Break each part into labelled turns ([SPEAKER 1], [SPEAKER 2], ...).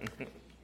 [SPEAKER 1] Mm-hmm.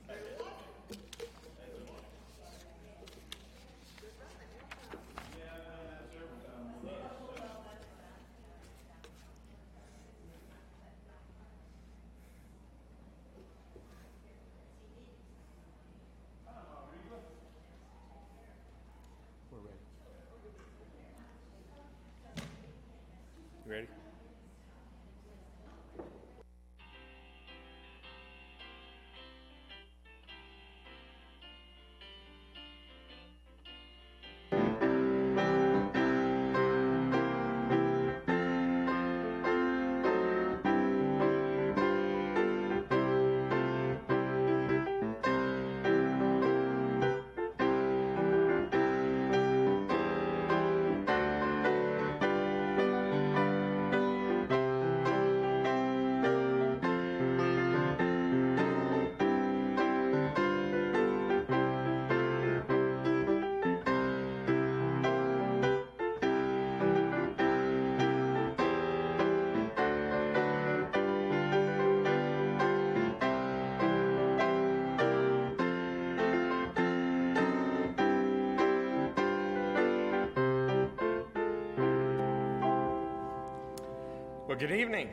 [SPEAKER 1] Well, good evening.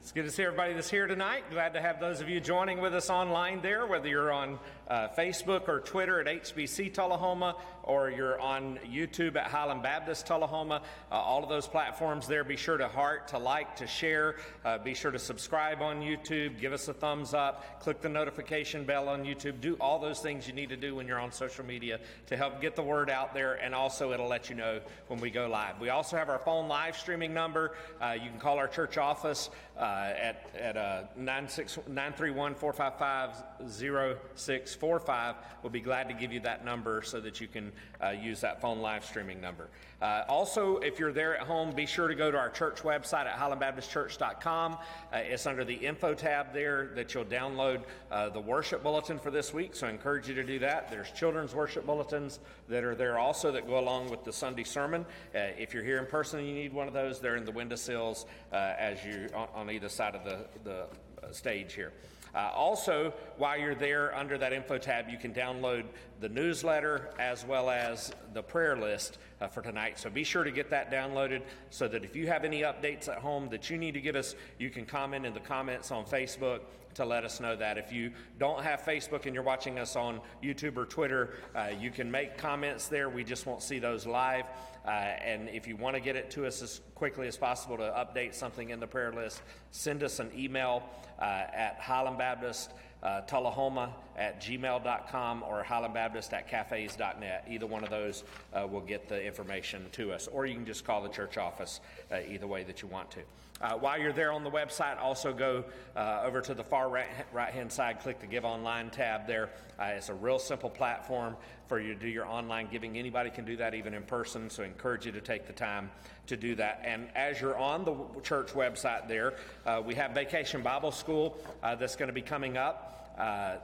[SPEAKER 1] It's good to see everybody that's here tonight. Glad to have those of you joining with us online there, whether you're on uh, Facebook or Twitter at HBC Tullahoma or you're on YouTube at Highland Baptist Tullahoma. Uh, all of those platforms there, be sure to heart, to like, to share. Uh, be sure to subscribe on YouTube, give us a thumbs up, click the notification bell on YouTube. Do all those things you need to do when you're on social media to help get the word out there, and also it'll let you know when we go live. We also have our phone live streaming number. Uh, you can call our church office uh, at, at uh, 931 455 0645. We'll be glad to give you that number so that you can uh, use that phone live streaming number. Uh, also, if you're there at home, be sure to go to our church website at highlandbaptistchurch.com. Uh, it's under the info tab there that you'll download uh, the worship bulletin for this week, so I encourage you to do that. There's children's worship bulletins that are there also that go along with the Sunday sermon. Uh, if you're here in person and you need one of those, they're in the windowsills uh, as you on, either side of the, the stage here. Uh, also, while you're there under that info tab, you can download the newsletter as well as the prayer list uh, for tonight. So be sure to get that downloaded so that if you have any updates at home that you need to give us, you can comment in the comments on Facebook to let us know that. If you don't have Facebook and you're watching us on YouTube or Twitter, uh, you can make comments there. We just won't see those live. Uh, and if you want to get it to us as quickly as possible to update something in the prayer list, send us an email uh, at Highland Baptist uh, Tullahoma at gmail.com or Highland Baptist at cafes.net. Either one of those uh, will get the information to us. Or you can just call the church office uh, either way that you want to. Uh, while you're there on the website, also go uh, over to the far right, right hand side, click the Give Online tab there. Uh, it's a real simple platform for you to do your online giving. Anybody can do that, even in person, so I encourage you to take the time to do that. And as you're on the church website there, uh, we have Vacation Bible School uh, that's going to be coming up uh,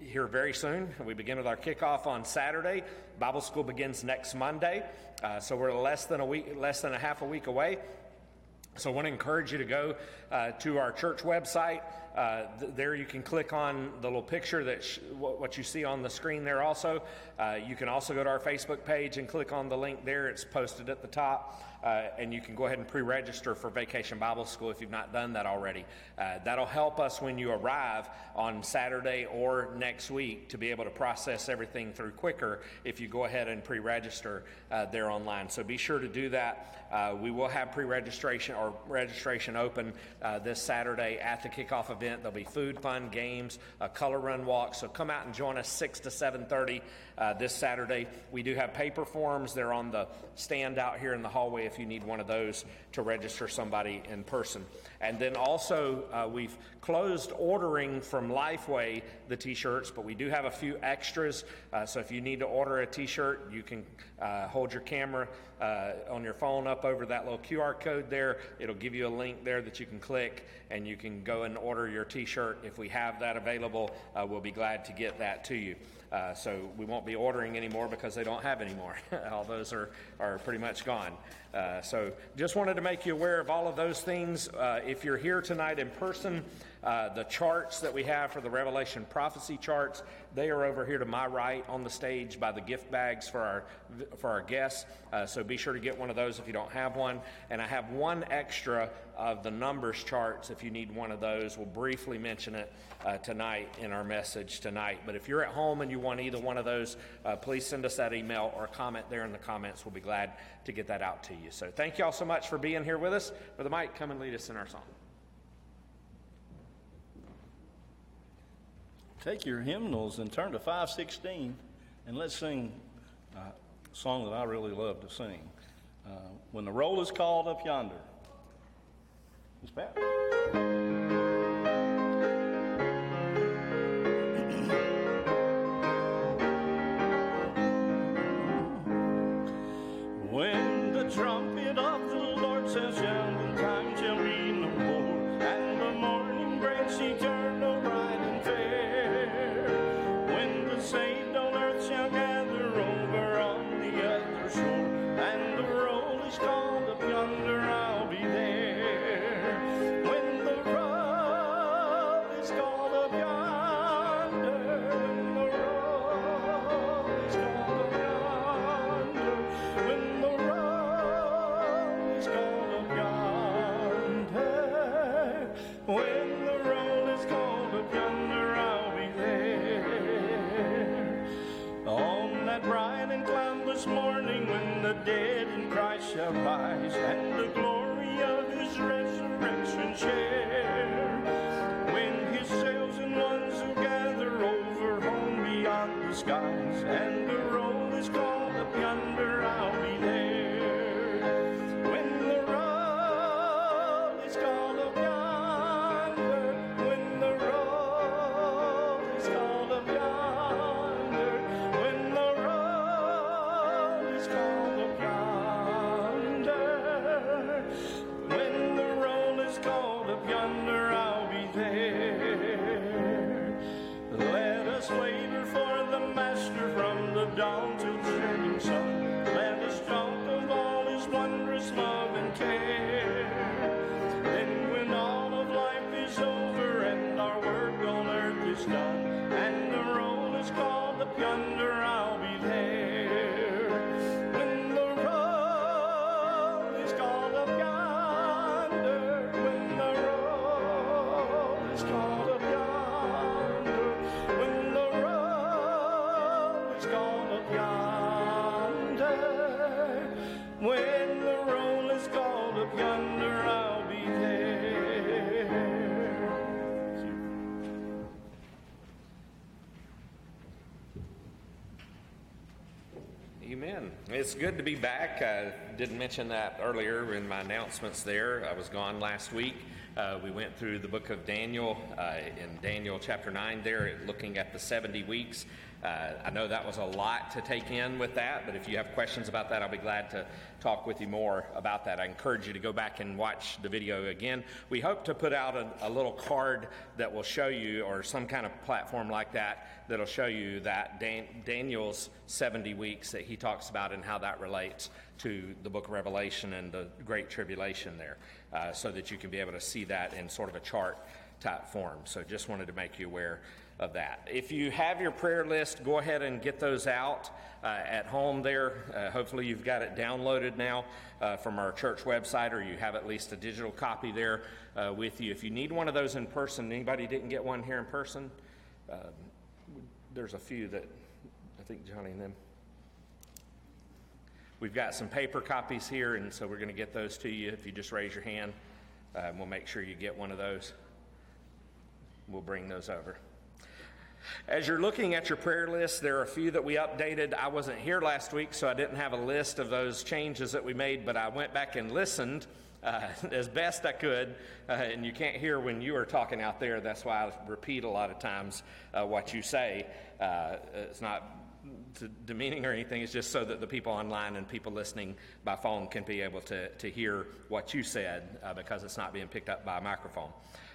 [SPEAKER 1] here very soon. We begin with our kickoff on Saturday. Bible school begins next Monday, uh, so we're less than a week, less than a half a week away. So I want to encourage you to go uh, to our church website. Uh, th- there you can click on the little picture that sh- what you see on the screen there also. Uh, you can also go to our Facebook page and click on the link there. It's posted at the top. Uh, and you can go ahead and pre-register for Vacation Bible School if you've not done that already. Uh, that'll help us when you arrive on Saturday or next week to be able to process everything through quicker if you go ahead and pre-register uh, there online. So be sure to do that. Uh, we will have pre-registration or registration open uh, this Saturday at the kickoff event. There'll be food, fun, games, a color run walk. So come out and join us 6 to 7:30 uh, this Saturday. We do have paper forms. They're on the stand out here in the hallway if you need one of those to register somebody in person. And then also, uh, we've closed ordering from Lifeway the t shirts, but we do have a few extras. Uh, so if you need to order a t shirt, you can uh, hold your camera uh, on your phone up over that little QR code there. It'll give you a link there that you can click and you can go and order your t shirt. If we have that available, uh, we'll be glad to get that to you. So we won't be ordering anymore because they don't have any more. All those are, are pretty much gone. Uh, so just wanted to make you aware of all of those things. Uh, if you're here tonight in person, uh, the charts that we have for the Revelation prophecy charts, they are over here to my right on the stage by the gift bags for our for our guests. Uh, so be sure to get one of those if you don't have one. And I have one extra of the numbers charts if you need one of those. We'll briefly mention it uh, tonight in our message tonight. But if you're at home and you want either one of those, uh, please send us that email or comment there in the comments. We'll be glad to get that out to you. So thank you all so much for being here with us. Brother Mike, come and lead us in our song.
[SPEAKER 2] Take your hymnals and turn to 516 and let's sing a song that I really love to sing. Uh, when the roll is called up yonder. It's Pat.
[SPEAKER 1] Amen. It's good to be back. I didn't mention that earlier in my announcements there. I was gone last week. Uh, we went through the book of Daniel uh, in Daniel chapter 9 there, looking at the 70 weeks. Uh, I know that was a lot to take in with that, but if you have questions about that, I'll be glad to talk with you more about that. I encourage you to go back and watch the video again. We hope to put out a, a little card that will show you, or some kind of platform like that, that'll show you that Dan- Daniel's 70 weeks that he talks about and how that relates to the book of Revelation and the Great Tribulation there, uh, so that you can be able to see that in sort of a chart type form. So just wanted to make you aware of that. If you have your prayer list, go ahead and get those out uh, at home there. Uh, hopefully, you've got it downloaded now uh, from our church website, or you have at least a digital copy there uh, with you. If you need one of those in person, anybody didn't get one here in person? Uh, there's a few that I think Johnny and them. We've got some paper copies here, and so we're going to get those to you. If you just raise your hand, uh, we'll make sure you get one of those. We'll bring those over. As you're looking at your prayer list, there are a few that we updated. I wasn't here last week, so I didn't have a list of those changes that we made, but I went back and listened uh, as best I could. Uh, and you can't hear when you are talking out there. That's why I repeat a lot of times uh, what you say. Uh, it's not demeaning or anything. It's just so that the people online and people listening by phone can be able to, to hear what you said uh, because it's not being picked up by a microphone.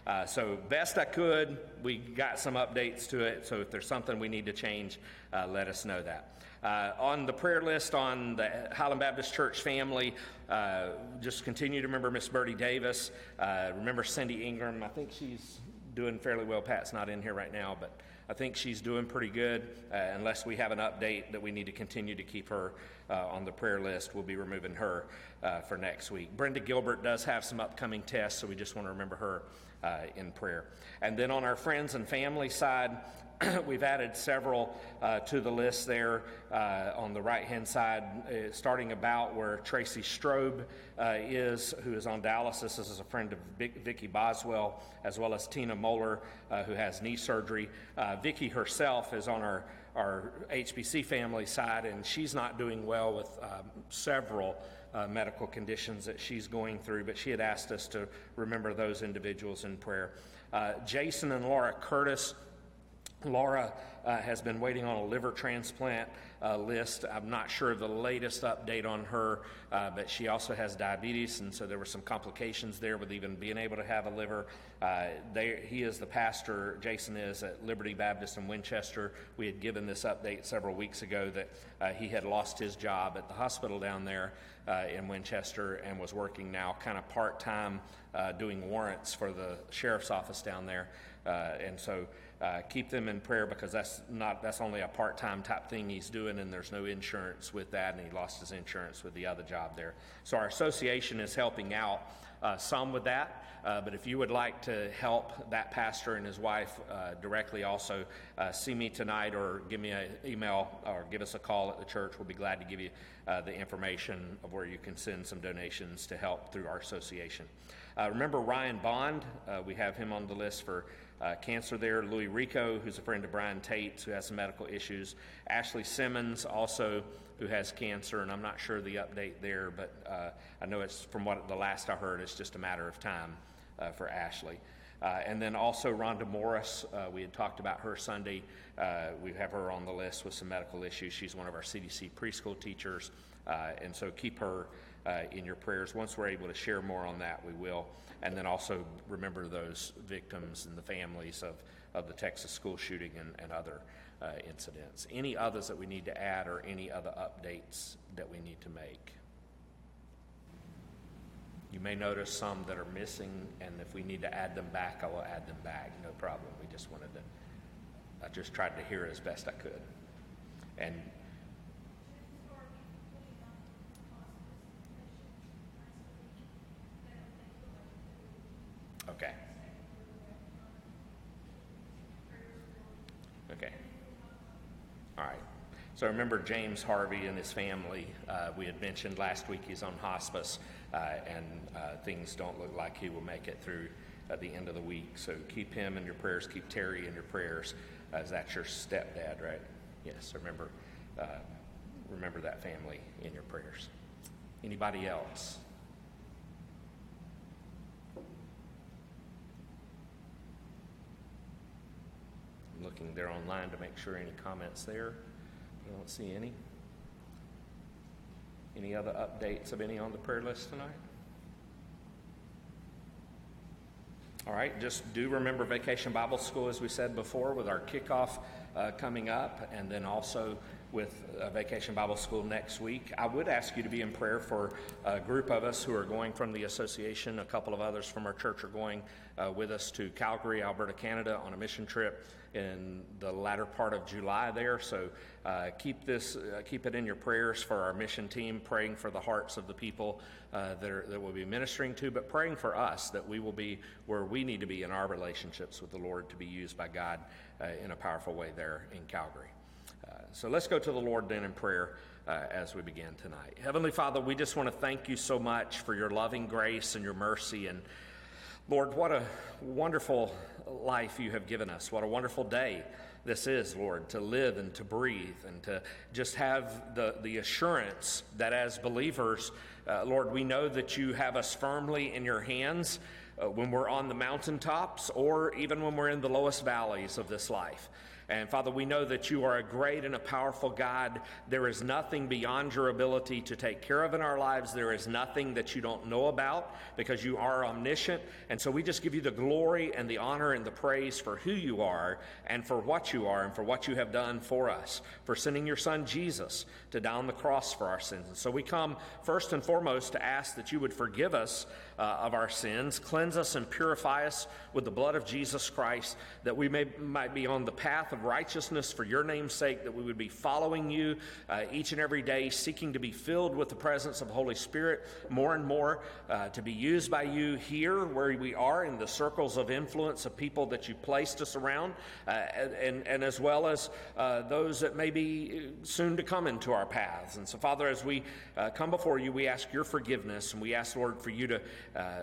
[SPEAKER 1] Uh, so, best I could, we got some updates to it. So, if there's something we need to change, uh, let us know that. Uh, on the prayer list on the Highland Baptist Church family, uh, just continue to remember Miss Birdie Davis. Uh, remember Cindy Ingram. I think she's doing fairly well. Pat's not in here right now, but I think she's doing pretty good. Uh, unless we have an update that we need to continue to keep her uh, on the prayer list, we'll be removing her uh, for next week. Brenda Gilbert does have some upcoming tests, so we just want to remember her uh, in prayer. And then on our friends and family side, we've added several uh, to the list there uh, on the right hand side, uh, starting about where Tracy Strobe uh, is, who is on dialysis. This is a friend of Vic- Vicky Boswell, as well as Tina Moeller, uh, who has knee surgery. Uh, Vicky herself is on our, our HBC family side, and she's not doing well with um, several. Uh, medical conditions that she's going through, but she had asked us to remember those individuals in prayer. Uh, Jason and Laura Curtis Laura uh, has been waiting on a liver transplant uh, list. I'm not sure of the latest update on her, uh, but she also has diabetes, and so there were some complications there with even being able to have a liver. Uh, they, he is the pastor, Jason is, at Liberty Baptist in Winchester. We had given this update several weeks ago that uh, he had lost his job at the hospital down there uh, in Winchester and was working now kind of part time doing warrants for the sheriff's office down there. and so uh, keep them in prayer because that's not that's only a part-time type thing he's doing and there's no insurance with that and he lost his insurance with the other job there. So our association is helping out uh, some with that uh, but if you would like to help that pastor and his wife uh, directly also uh, see me tonight or give me an email or give us a call at the church we'll be glad to give you the information of where you can send some donations to help through our association. Remember ryan bond we have him on the list for uh, cancer there. Louis Rico, who's a friend of Brian Tate, who has some medical issues. Ashley Simmons, also who has cancer, and I'm not sure the update there, but uh, I know it's from what the last I heard, it's just a matter of time uh, for Ashley. Uh, and then also Rhonda Morris, uh, we had talked about her Sunday. Uh, we have her on the list with some medical issues. She's one of our CDC preschool teachers, and so keep her in your prayers. Once we're able to share more on that, we will and then also remember those victims and the families of, of the Texas school shooting and, and other uh, incidents. Any others that we need to add or any other updates that we need to make? You may notice some that are missing, and if we need to add them back, I will add them back. No problem. We just wanted to, I just tried to hear as best I could. And Okay. Okay. All right. So remember James Harvey and his family. Uh, we had mentioned last week he's on hospice, uh, and uh, things don't look like he will make it through at the end of the week. So keep him in your prayers. Keep Terry in your prayers, Is that your stepdad, right? Yes. Remember, uh, remember that family in your prayers. Anybody else? Looking there online to make sure any comments there. I don't see any. Any other updates of any on the prayer list tonight? All right, just do remember Vacation Bible School, as we said before, with our kickoff uh, coming up, and then also with uh, Vacation Bible School next week. I would ask you to be in prayer for a group of us who are going from the association. A couple of others from our church are going uh, with us to Calgary, Alberta, Canada on a mission trip in the latter part of July there. So uh, keep this, uh, keep it in your prayers for our mission team, praying for the hearts of the people uh, that, are, that we'll be ministering to, but praying for us that we will be where we need to be in our relationships with the Lord to be used by God uh, in a powerful way there in Calgary. Uh, so let's go to the Lord then in prayer. Uh, as we begin tonight. Heavenly Father, we just want to thank you so much for your loving grace and your mercy. And Lord, what a wonderful life you have given us. What a wonderful day this is, Lord, to live and to breathe and to just have the, the assurance that as believers, uh, Lord, we know that you have us firmly in your hands uh, when we're on the mountaintops or even when we're in the lowest valleys of this life. And Father, we know that you are a great and a powerful God. There is nothing beyond your ability to take care of in our lives. There is nothing that you don't know about because you are omniscient. And so we just give you the glory and the honor and the praise for who you are and for what you are and for what you have done for us, for sending your son Jesus to die on the cross for our sins. And so we come first and foremost to ask that you would forgive us uh, of our sins, cleanse us and purify us with the blood of Jesus Christ, that we may, might be on the path of righteousness for your name's sake, that we would be following you uh, each and every day, seeking to be filled with the presence of the Holy Spirit more and more, uh, to be used by you here where we are in the circles of influence of people that you placed us around, uh, and, and as well as uh, those that may be soon to come into our paths. And so, Father, as we uh, come before you, we ask your forgiveness, and we ask, Lord, for you to Uh,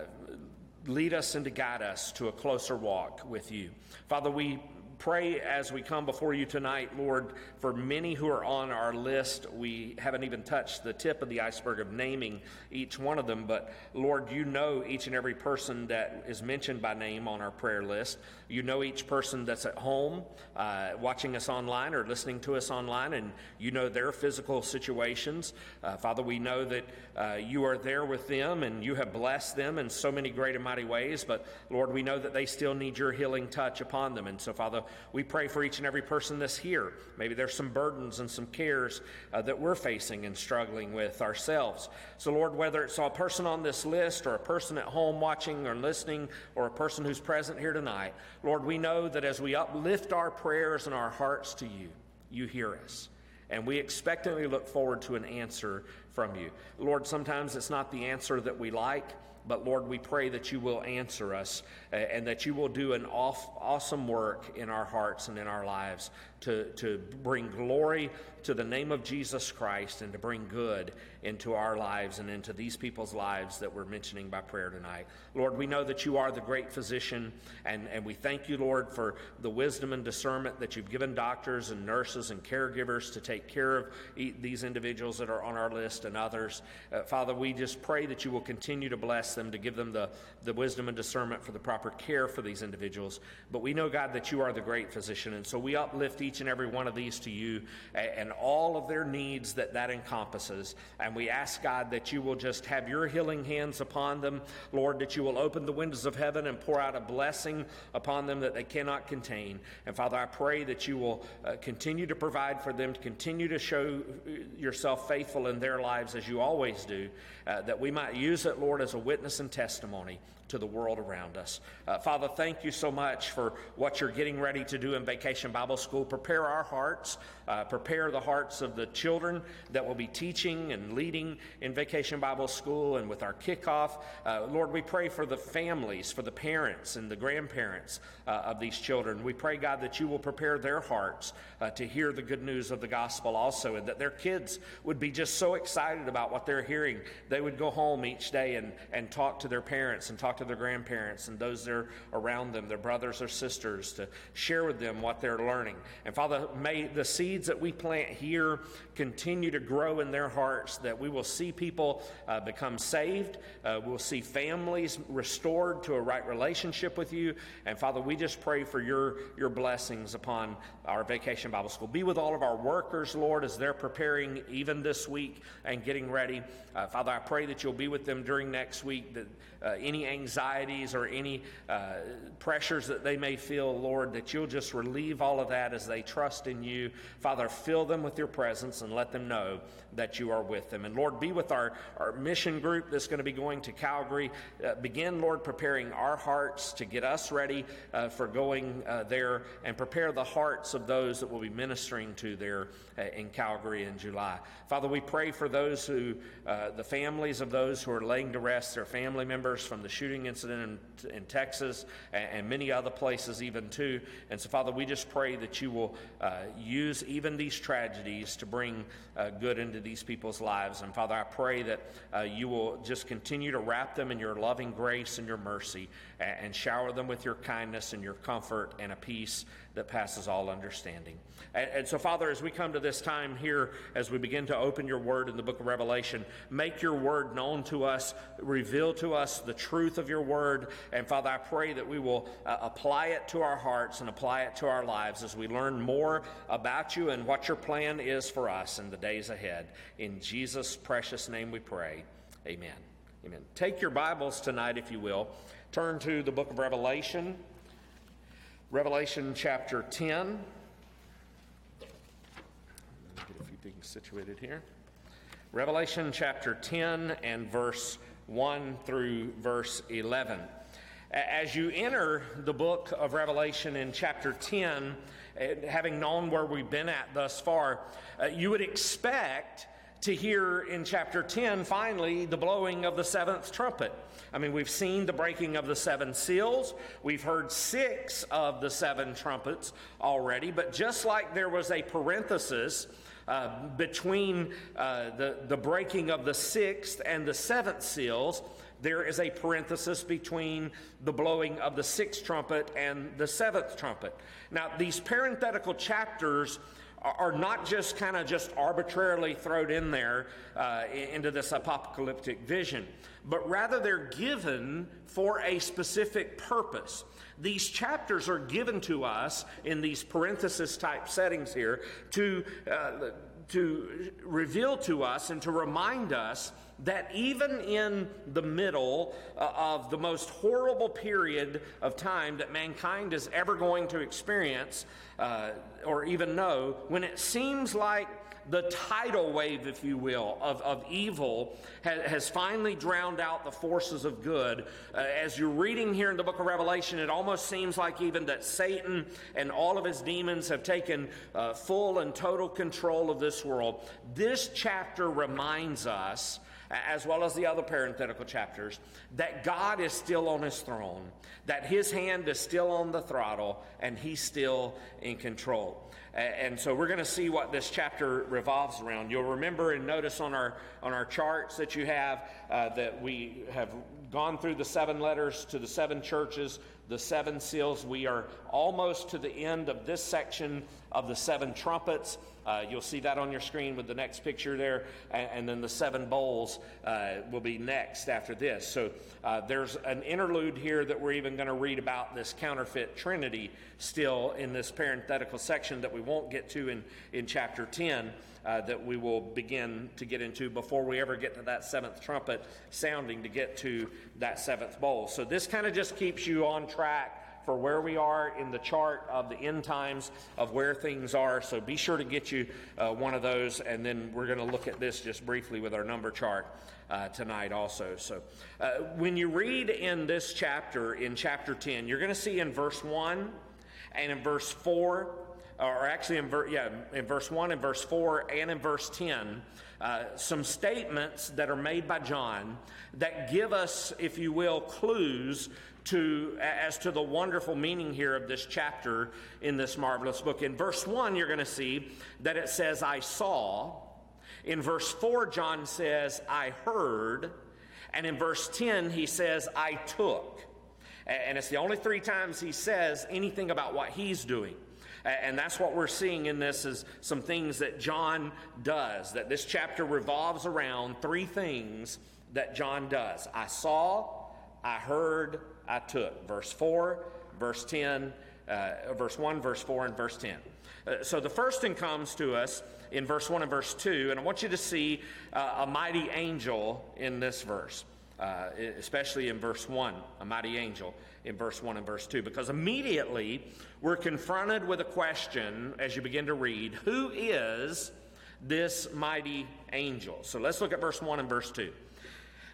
[SPEAKER 1] lead us and to guide us to a closer walk with you. Father, we pray as we come before you tonight, Lord, for many who are on our list. We haven't even touched the tip of the iceberg of naming each one of them, but Lord, you know each and every person that is mentioned by name on our prayer list. You know each person that's at home uh, watching us online or listening to us online, and you know their physical situations. Uh, Father, we know that uh, you are there with them and you have blessed them in so many great and mighty ways, but Lord, we know that they still need your healing touch upon them. And so, Father, we pray for each and every person that's here. Maybe there's some burdens and some cares uh, that we're facing and struggling with ourselves. So, Lord, whether it's a person on this list or a person at home watching or listening or a person who's present here tonight, Lord, we know that as we uplift our prayers and our hearts to you, you hear us. And we expectantly look forward to an answer from you. Lord, sometimes it's not the answer that we like, but Lord, we pray that you will answer us uh, and that you will do an awesome work in our hearts and in our lives to, to bring glory to the name of Jesus Christ and to bring good into our lives and into these people's lives that we're mentioning by prayer tonight. Lord, we know that you are the great physician, and, and we thank you, Lord, for the wisdom and discernment that you've given doctors and nurses and caregivers to take care of these individuals that are on our list and others. Uh, Father, we just pray that you will continue to bless them, to give them the, the wisdom and discernment for the proper care for these individuals. But we know, God, that you are the great physician, and so we uplift each and every one of these to you and all of their needs that that encompasses. And we ask, God, that you will just have your healing hands upon them. Lord, that you will open the windows of heaven and pour out a blessing upon them that they cannot contain. And Father, I pray that you will uh, continue to provide for them, to continue to show yourself faithful in their lives as you always do, uh, that we might use it, Lord, as a witness and testimony to the world around us. Uh, Father, thank you so much for what you're getting ready to do in Vacation Bible School. Prepare our hearts, uh, prepare the hearts of the children that will be teaching and leading in Vacation Bible School and with our kickoff. Uh, Lord, we pray for the families, for the parents and the grandparents uh, of these children. We pray, God, that you will prepare their hearts uh, to hear the good news of the gospel also, and that their kids would be just so excited about what they're hearing. They would go home each day and, and talk to their parents and talk to their grandparents and those that are around them, their brothers or sisters, to share with them what they're learning. And Father, may the seeds that we plant here continue to grow in their hearts, that we will see people uh, become saved, uh, we'll see families restored to a right relationship with you. And Father, we just pray for your, your blessings upon our Vacation Bible School. Be with all of our workers, Lord, as they're preparing even this week and getting ready. Uh, Father, I pray that you'll be with them during next week, that uh, any anxieties or any uh, pressures that they may feel, Lord, that you'll just relieve all of that as they trust in you. Father, fill them with your presence and let them know that you are with them. And Lord, be with our, our mission group that's going to be going to Calgary. Uh, begin, Lord, preparing our hearts to get us ready uh, for going uh, there and prepare the hearts of those that will be ministering to there in Calgary in July. Father, we pray for those who, the families of those who are laying to rest their family members members from the shooting incident in, in Texas and, and, many other places, even too. And so, Father, we just pray that you will uh, use even these tragedies to bring uh, good into these people's lives. And Father, I pray that uh, you will just continue to wrap them in your loving grace and your mercy and, and shower them with your kindness and your comfort and a peace that passes all understanding. And, and, so, Father, as we come to this time here, as we begin to open your word in the book of Revelation, make your word known to us, reveal to us the truth of your word. And, Father, I pray that we will uh, apply it to our hearts and apply it to our lives as we learn more about you and what your plan is for us in the days ahead. In Jesus' precious name we pray. Amen. Amen. Take your Bibles tonight, if you will. Turn to the book of Revelation, Revelation chapter 10. Get a few things situated here. Revelation chapter 10 and verse 1 through verse 11. As you enter the book of Revelation in chapter 10, eh, having known where we've been at thus far, uh, you would expect to hear in chapter 10, finally, the blowing of the seventh trumpet. I mean, we've seen the breaking of the seven seals. We've heard six of the seven trumpets already. But just like there was a parenthesis uh, between uh, the, the breaking of the sixth and the seventh seals, there is a parenthesis between the blowing of the sixth trumpet and the seventh trumpet. Now, these parenthetical chapters are not just kind of just arbitrarily thrown in there uh, into this apocalyptic vision, but rather they're given for a specific purpose. These chapters are given to us in these parenthesis type settings here to, uh, to reveal to us and to remind us that even in the middle uh, of the most horrible period of time that mankind is ever going to experience uh, or even know, when it seems like the tidal wave, if you will, of, of evil has, has finally drowned out the forces of good. Uh, as you're reading here in the book of Revelation, it almost seems like even that Satan and all of his demons have taken uh, full and total control of this world. This chapter reminds us as well as the other parenthetical chapters, that God is still on his throne, that his hand is still on the throttle, and he's still in control. And so we're going to see what this chapter revolves around. You'll remember and notice on our on our charts that you have uh, that we have gone through the seven letters to the seven churches, the seven seals. We are almost to the end of this section of the seven trumpets. Uh, you'll see that on your screen with the next picture there, and, and then the seven bowls uh, will be next after this. So uh, there's an interlude here that we're even going to read about this counterfeit trinity still in this parenthetical section that we won't get to in, in chapter 10. Uh, that we will begin to get into before we ever get to that seventh trumpet sounding to get to that seventh bowl. So, this kind of just keeps you on track for where we are in the chart of the end times of where things are. So be sure to get you uh, one of those, and then we're going to look at this just briefly with our number chart uh, tonight also. So uh, when you read in this chapter, in chapter 10, you're going to see in verse 1 and in verse 4 or actually in, ver- yeah, in verse 1 and verse 4 and in verse 10, uh, some statements that are made by John that give us, if you will, clues to, as to the wonderful meaning here of this chapter in this marvelous book. In verse 1, you're going to see that it says, I saw. In verse 4, John says, I heard. And in verse 10, he says, I took. And it's the only three times he says anything about what he's doing. And that's what we're seeing in this is some things that John does. That this chapter revolves around three things that John does. I saw, I heard, I took. Verse 4, verse 10, uh, verse 1, verse 4, and verse 10. Uh, so the first thing comes to us in verse 1 and verse 2, and I want you to see uh, a mighty angel in this verse, uh, especially in verse 1, a mighty angel in verse 1 and verse 2, because immediately we're confronted with a question as you begin to read who is this mighty angel? So let's look at verse 1 and verse 2.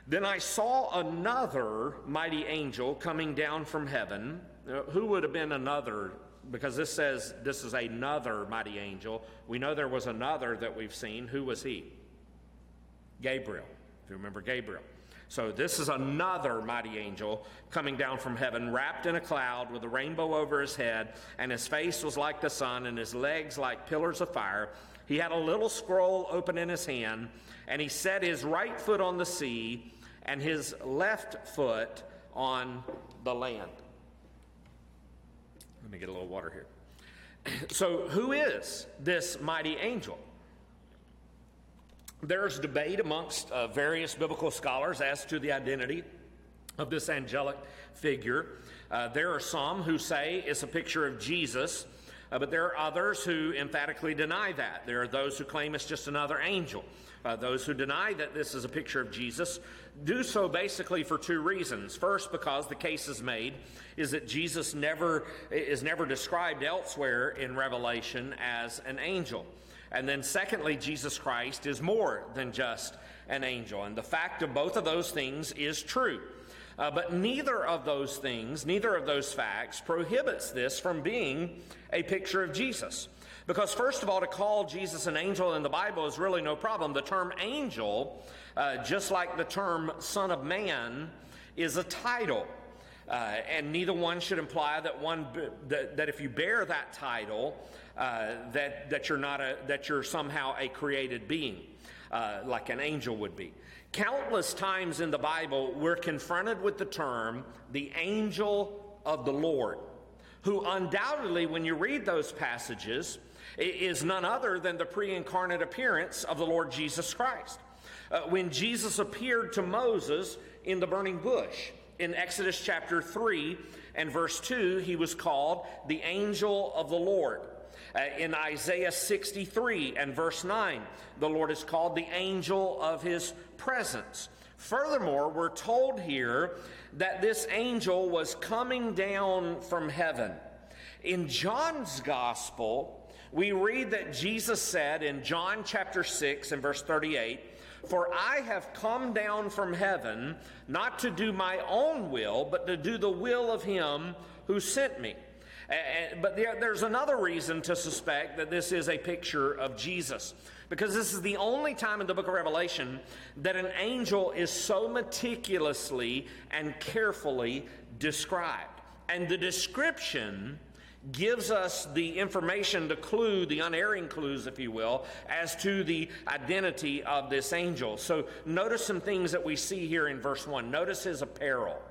[SPEAKER 1] Then I saw another mighty angel coming down from heaven. Who would have been another? Because this says this is another mighty angel. We know there was another that we've seen. Who was he? Gabriel. If you remember Gabriel. So, this is another mighty angel coming down from heaven, wrapped in a cloud with a rainbow over his head, and his face was like the sun, and his legs like pillars of fire. He had a little scroll open in his hand, and he set his right foot on the sea and his left foot on the land. Let me get a little water here. So, who is this mighty angel? There's debate amongst uh, various biblical scholars as to the identity of this angelic figure. Uh, there are some who say it's a picture of Jesus, uh, but there are others who emphatically deny that. There are those who claim it's just another angel. Uh, those who deny that this is a picture of Jesus do so basically for two reasons. First, because the case is made is that Jesus never is never described elsewhere in Revelation as an angel. And then secondly, Jesus Christ is more than just an angel. And the fact of both of those things is true. Uh, but neither of those things, neither of those facts prohibits this from being a picture of Jesus. Because, first of all, to call Jesus an angel in the Bible is really no problem. The term angel, uh, just like the term Son of Man, is a title. Uh, and neither one should imply that one that, that if you bear that title, uh, that that you're not a that you're somehow a created being, uh, like an angel would be. Countless times in the Bible, we're confronted with the term the angel of the Lord, who undoubtedly, when you read those passages, is none other than the pre incarnate appearance of the Lord Jesus Christ. Uh, when Jesus appeared to Moses in the burning bush in Exodus chapter 3 and verse 2, he was called the angel of the Lord. Uh, in Isaiah 63 and verse 9, the Lord is called the angel of his presence. Furthermore, we're told here that this angel was coming down from heaven. In John's gospel, we read that Jesus said in John chapter 6 and verse 38, For I have come down from heaven not to do my own will, but to do the will of him who sent me. But there's another reason to suspect that this is a picture of Jesus. Because this is the only time in the book of Revelation that an angel is so meticulously and carefully described. And the description gives us the information, the clue, the unerring clues, if you will, as to the identity of this angel. So notice some things that we see here in verse 1. Notice his apparel.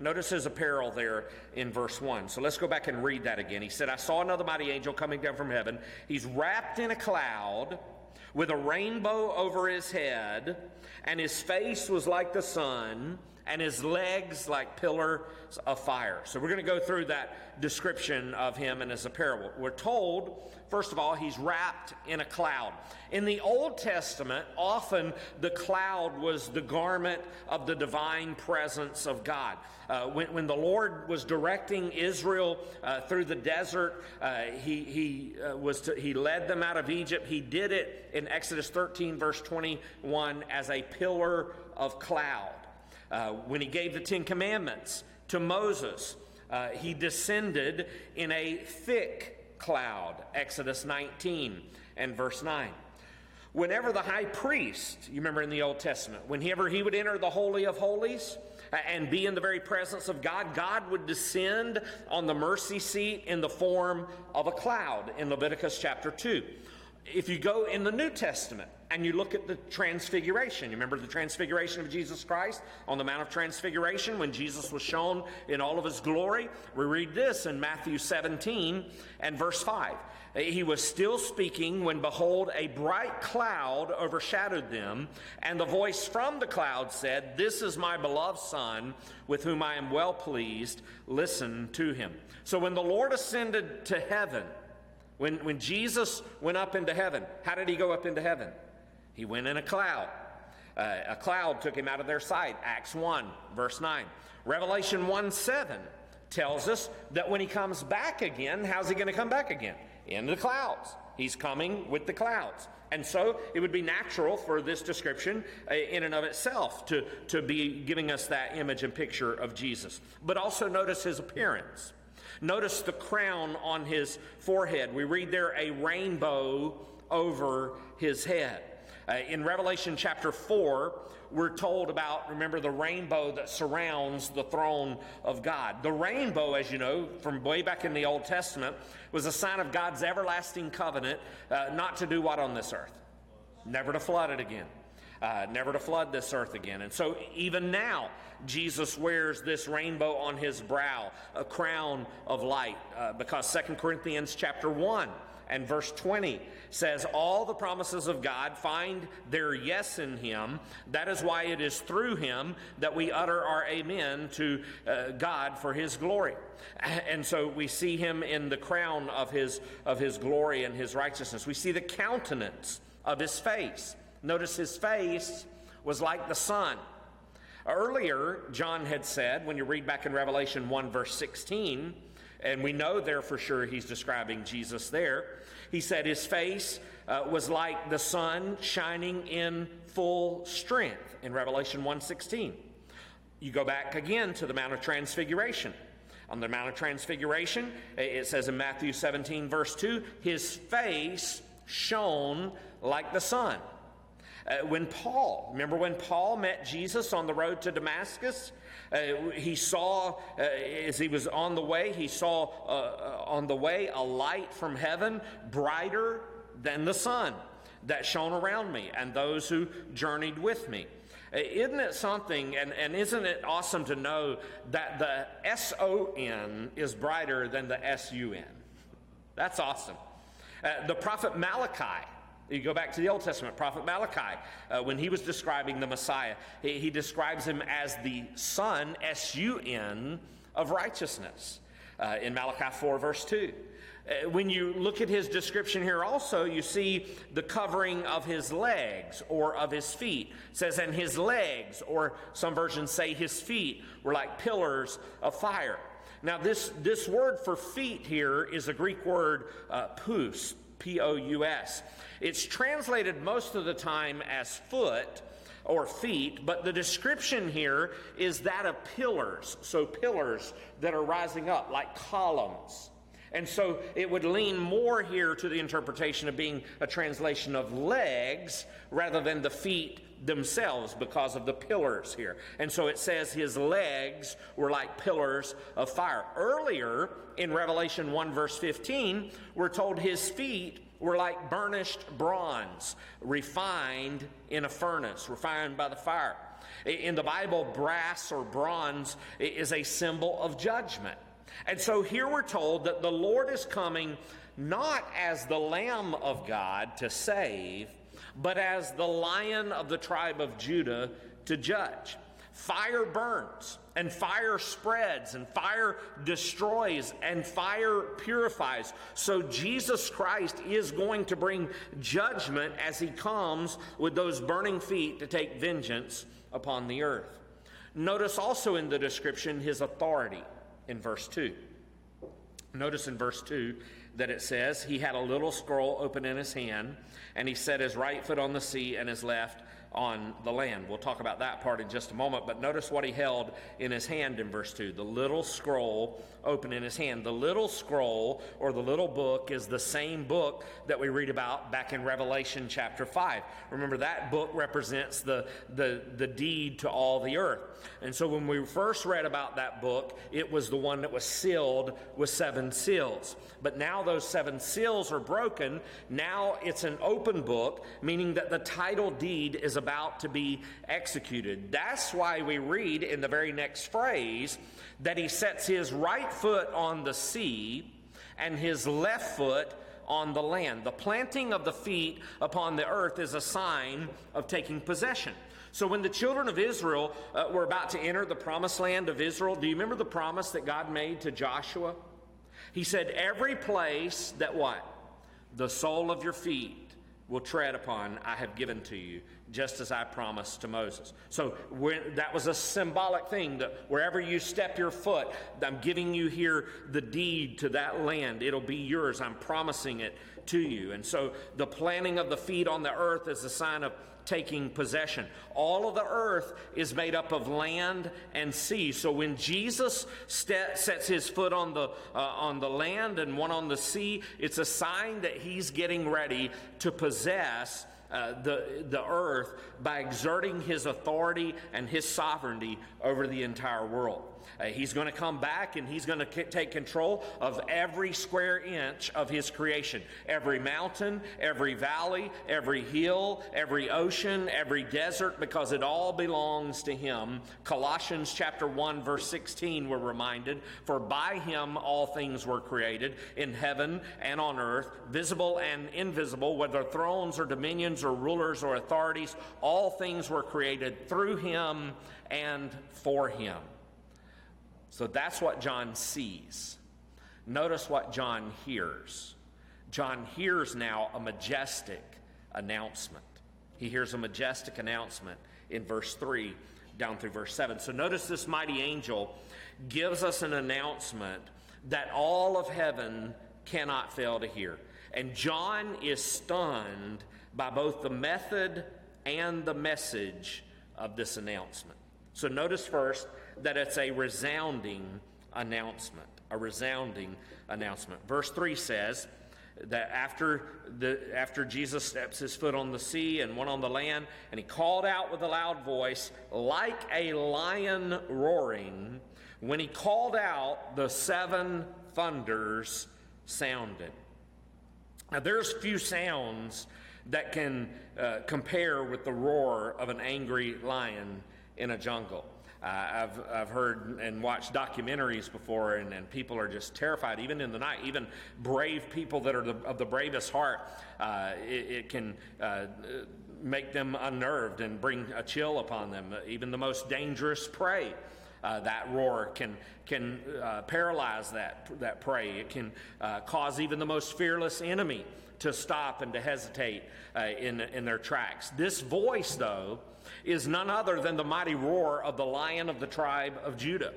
[SPEAKER 1] Notice his apparel there in verse 1. So let's go back and read that again. He said, I saw another mighty angel coming down from heaven. He's wrapped in a cloud with a rainbow over his head, and his face was like the sun, and his legs like pillars of fire. So we're going to go through that description of him and his apparel. We're told, first of all, he's wrapped in a cloud. In the Old Testament, often the cloud was the garment of the divine presence of God. Uh, when, when, the Lord was directing Israel uh, through the desert, uh, he, he, uh, was to, he led them out of Egypt. He did it in Exodus 13, verse 21, as a pillar of cloud. Uh, when he gave the Ten Commandments to Moses, uh, he descended in a thick cloud, Exodus 19 and verse 9. Whenever the high priest, you remember in the Old Testament, whenever he would enter the Holy of Holies, uh, and be in the very presence of God, God would descend on the mercy seat in the form of a cloud in Leviticus chapter 2. If you go in the New Testament, and you look at the transfiguration. You remember the transfiguration of Jesus Christ on the Mount of Transfiguration when Jesus was shown in all of his glory? We read this in Matthew 17 and verse 5. He was still speaking when, behold, a bright cloud overshadowed them, and the voice from the cloud said, This is my beloved Son, with whom I am well pleased. Listen to him. So when the Lord ascended to heaven, when, when Jesus went up into heaven, how did he go up into heaven? He went in a cloud. Uh, a cloud took him out of their sight. Acts 1, verse 9. Revelation 1 7 tells us that when he comes back again, how's he going to come back again? In the clouds. He's coming with the clouds. And so it would be natural for this description uh, in and of itself to, to be giving us that image and picture of Jesus. But also notice his appearance. Notice the crown on his forehead. We read there a rainbow over his head. Uh, in Revelation chapter 4, we're told about, remember, the rainbow that surrounds the throne of God. The rainbow, as you know, from way back in the Old Testament, was a sign of God's everlasting covenant uh, not to do what on this earth? Never to flood it again. uh, never to flood this earth again. And so, even now, Jesus wears this rainbow on his brow, a crown of light, uh, because 2 Corinthians chapter 1 and verse 20 says, All the promises of God find their yes in him. That is why it is through him that we utter our amen to uh, God for his glory. And so we see him in the crown of his, of his glory and his righteousness. We see the countenance of his face. Notice his face was like the sun. Earlier, John had said, when you read back in Revelation 1, verse 16, and we know there for sure he's describing Jesus there. He said his face uh, was like the sun shining in full strength in Revelation 1:16. You go back again to the Mount of Transfiguration. On the Mount of Transfiguration, it says in Matthew 17, verse 2, his face shone like the sun. Uh, when Paul, remember when Paul met Jesus on the road to Damascus? Uh, he saw, uh, as he was on the way, he saw uh, uh, on the way a light from heaven brighter than the sun that shone around me and those who journeyed with me. Uh, isn't it something, and, and isn't it awesome to know that the S O N is brighter than the S U N? That's awesome. the prophet Malachi you go back to the Old Testament, prophet Malachi, uh, when he was describing the Messiah, he, he describes him as the Sun, S U N, of righteousness uh, in Malachi 4, verse 2. Uh, when you look at his description here also, you see the covering of his legs or of his feet. It says, and his legs, or some versions say his feet, were like pillars of fire. Now, this, this word for feet here is a Greek word, uh, pous, P O U S. It's translated most of the time as foot or feet, but the description here is that of pillars. So, pillars that are rising up like columns. And so it would lean more here to the interpretation of being a translation of legs rather than the feet themselves because of the pillars here. And so it says his legs were like pillars of fire. Earlier in Revelation 1, verse 15, we're told his feet were like burnished bronze, refined in a furnace, refined by the fire. In the Bible, brass or bronze is a symbol of judgment. And so here we're told that the Lord is coming not as the Lamb of God to save, but as the Lion of the tribe of Judah to judge. Fire burns, and fire spreads, and fire destroys, and fire purifies. So Jesus Christ is going to bring judgment as he comes with those burning feet to take vengeance upon the earth. Notice also in the description his authority in verse 2. Notice in verse 2 that it says, He had a little scroll open in his hand, and he set his right foot on the sea and his left on the land. We'll talk about that part in just a moment, but notice what he held in his hand in verse 2 the little scroll open in his hand. The little scroll or the little book is the same book that we read about back in Revelation chapter 5. Remember, that book represents the, the, the deed to all the earth. And so when we first read about that book, it was the one that was sealed with seven seals. But now those seven seals are broken. Now it's an open book, meaning that the title deed is about to be executed. That's why we read in the very next phrase that he sets his right foot on the sea and his left foot on the land. The planting of the feet upon the earth is a sign of taking possession. So when the children of Israel uh, were about to enter the promised land of Israel, do you remember the promise that God made to Joshua? He said, Every place that what? The sole of your feet will tread upon, I have given to you just as I promised to Moses. So when, that was a symbolic thing that wherever you step your foot, I'm giving you here the deed to that land. It'll be yours. I'm promising it to you. And so the planting of the feet on the earth is a sign of taking possession. All of the earth is made up of land and sea. So when Jesus sets his foot on the, uh, on the land and one on the sea, it's a sign that he's getting ready to possess uh, the, the earth by exerting his authority and his sovereignty over the entire world. Uh, he's going to come back and he's going to take control of every square inch of his creation every mountain, every valley, every hill, every ocean, every desert, because it all belongs to him. Colossians chapter 1, verse 16, we're reminded For by him all things were created in heaven and on earth, visible and invisible, whether thrones or dominions or rulers or authorities, all things were created through him and for him. So that's what John sees. Notice what John hears. John hears now a majestic announcement. He hears a majestic announcement in verse 3 down through verse 7. So notice this mighty angel gives us an announcement that all of heaven cannot fail to hear. And John is stunned by both the method and the message of this announcement. So notice first that it's a resounding announcement, a resounding announcement. Verse 3 says that after, the, after Jesus steps his foot on the sea and one on the land, and he called out with a loud voice, like a lion roaring, when he called out, the seven thunders sounded. Now, there's few sounds that can uh, compare with the roar of an angry lion in a jungle. Uh, I've, I've heard and watched documentaries before, and, and people are just terrified, even in the night. Even brave people that are the, of the bravest heart, uh, it, it, can uh, make them unnerved and bring a chill upon them. Even the most dangerous prey. Uh, that roar can can uh, paralyze that that prey. It can uh, cause even the most fearless enemy to stop and to hesitate uh, in in their tracks. This voice, though, is none other than the mighty roar of the lion of the tribe of Judah.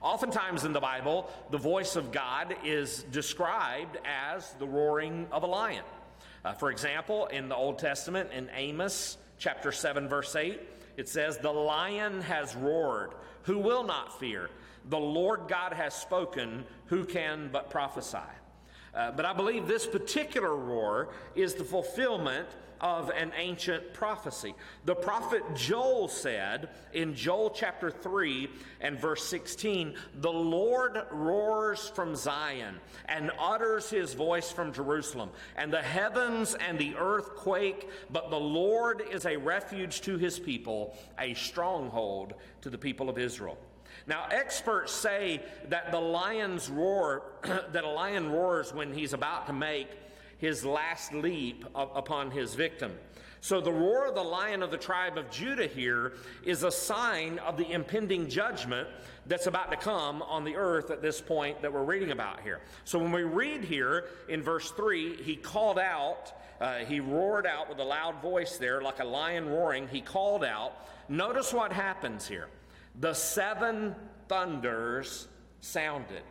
[SPEAKER 1] Oftentimes in the Bible, the voice of God is described as the roaring of a lion. Uh, for example, in the Old Testament, in Amos chapter 7, verse 8, it says, The lion has roared, who will not fear? The Lord God has spoken, who can but prophesy? Uh, but I believe this particular roar is the fulfillment of an ancient prophecy. The prophet Joel said in Joel chapter 3 and verse 16, The Lord roars from Zion and utters his voice from Jerusalem, and the heavens and the earth quake, but the Lord is a refuge to his people, a stronghold to the people of Israel. Now, experts say that the lion's roar, that a lion roars when he's about to make his last leap upon his victim. So, the roar of the lion of the tribe of Judah here is a sign of the impending judgment that's about to come on the earth at this point that we're reading about here. So, when we read here in verse 3, he called out, uh, he roared out with a loud voice there, like a lion roaring. He called out. Notice what happens here the seven thunders sounded.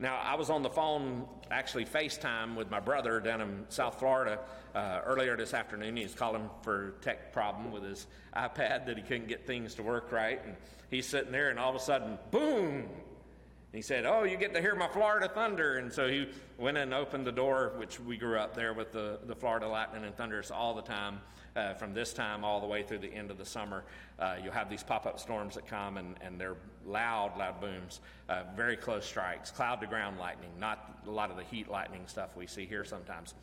[SPEAKER 1] Now, I was on the phone, actually FaceTime with my brother down in South Florida uh, earlier this afternoon. He was calling for tech problem with his iPad that he couldn't get things to work right. And he's sitting there, and all of a sudden, boom! He said, Oh, you get to hear my Florida thunder. And so he went and opened the door, which we grew up there with the, the Florida lightning and thunders all the time uh, from this time all the way through the end of the summer. Uh, you'll have these pop up storms that come, and, and they're loud, loud booms, uh, very close strikes, cloud to ground lightning, not a lot of the heat lightning stuff we see here sometimes.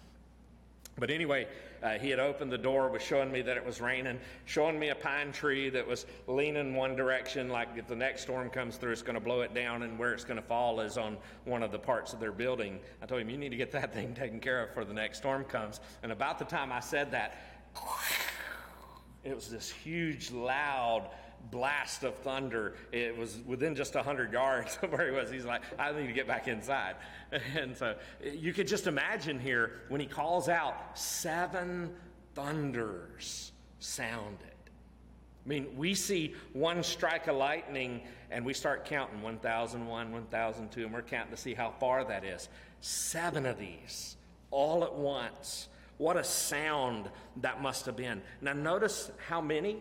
[SPEAKER 1] But anyway, uh, he had opened the door, was showing me that it was raining, showing me a pine tree that was leaning one direction, like if the next storm comes through, it's going to blow it down, and where it's going to fall is on one of the parts of their building. I told him, You need to get that thing taken care of before the next storm comes. And about the time I said that, it was this huge, loud blast of thunder. It was within just 100 yards of where he was. He's like, I need to get back inside. And so you could just imagine here when he calls out, seven thunders sounded. I mean, we see one strike of lightning and we start counting 1001, 1002, and we're counting to see how far that is. Seven of these all at once what a sound that must have been. Now, notice how many?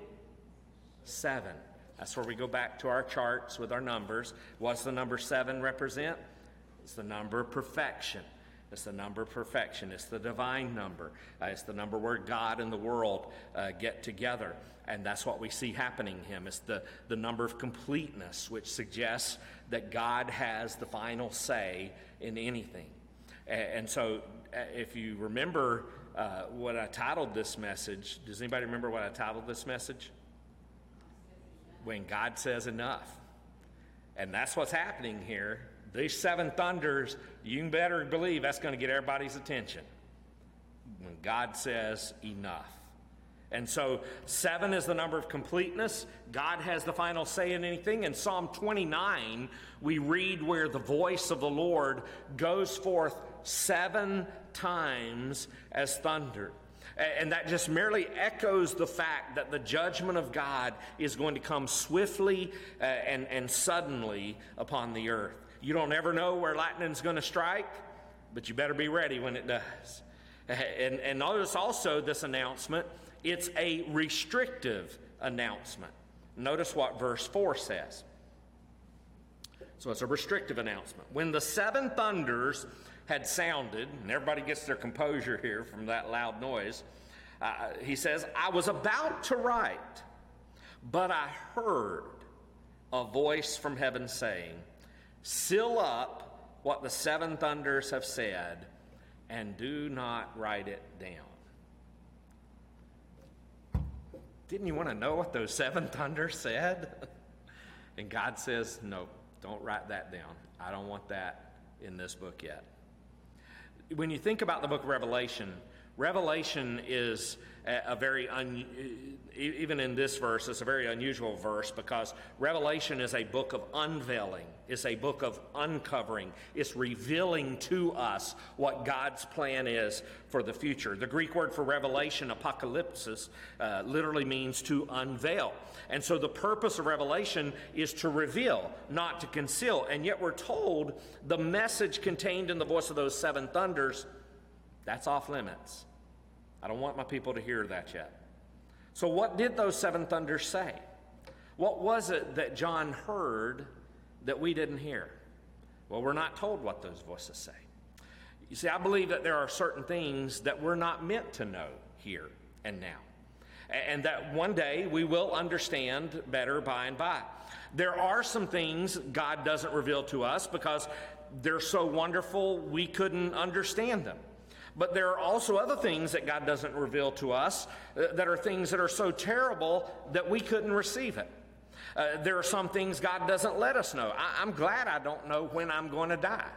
[SPEAKER 1] Seven. That's where we go back to our charts with our numbers. What's the number seven represent? It's the number of perfection. It's the number of perfection. It's the divine number. Uh, it's the number where God and the world uh, get together. And that's what we see happening in him. It's the, the number of completeness, which suggests that God has the final say in anything. And, and so, uh, if you remember uh, what I titled this message, does anybody remember what I titled this message? When God says enough. And that's what's happening here these seven thunders, you better believe that's going to get everybody's attention when God says enough. And so, seven is the number of completeness. God has the final say in anything. In Psalm 29, we read where the voice of the Lord goes forth seven times as thunder. And that just merely echoes the fact that the judgment of God is going to come swiftly uh, and, and suddenly upon the earth. You don't ever know where lightning's going to strike, but you better be ready when it does. And, and notice also this announcement, it's a restrictive announcement. Notice what verse 4 says. So it's a restrictive announcement. When the seven thunders had sounded, and everybody gets their composure here from that loud noise, uh, he says, I was about to write, but I heard a voice from heaven saying, Seal up what the seven thunders have said, and do not write it down. Didn't you want to know what those seven thunders said? and God says, No, don't write that down. I don't want that in this book yet. When you think about the book of Revelation, Revelation is a, very, un, even in this verse, it's a very unusual verse because Revelation is a book of unveiling, it's a book of uncovering, it's revealing to us what God's plan is for the future. The Greek word for revelation, apocalypsis, uh, literally means to unveil. And so the purpose of revelation is to reveal, not to conceal. And yet we're told the message contained in the voice of those seven thunders, that's off limits. I don't want my people to hear that yet. So, what did those seven thunders say? What was it that John heard that we didn't hear? Well, we're not told what those voices say. You see, I believe that there are certain things that we're not meant to know here and now. And that one day we will understand better by and by. There are some things God doesn't reveal to us because they're so wonderful we couldn't understand them. But there are also other things that God doesn't reveal to us uh, that are things that are so terrible that we couldn't receive it. Uh, there are some things God doesn't let us know. I, I'm glad I don't know when I'm going to die.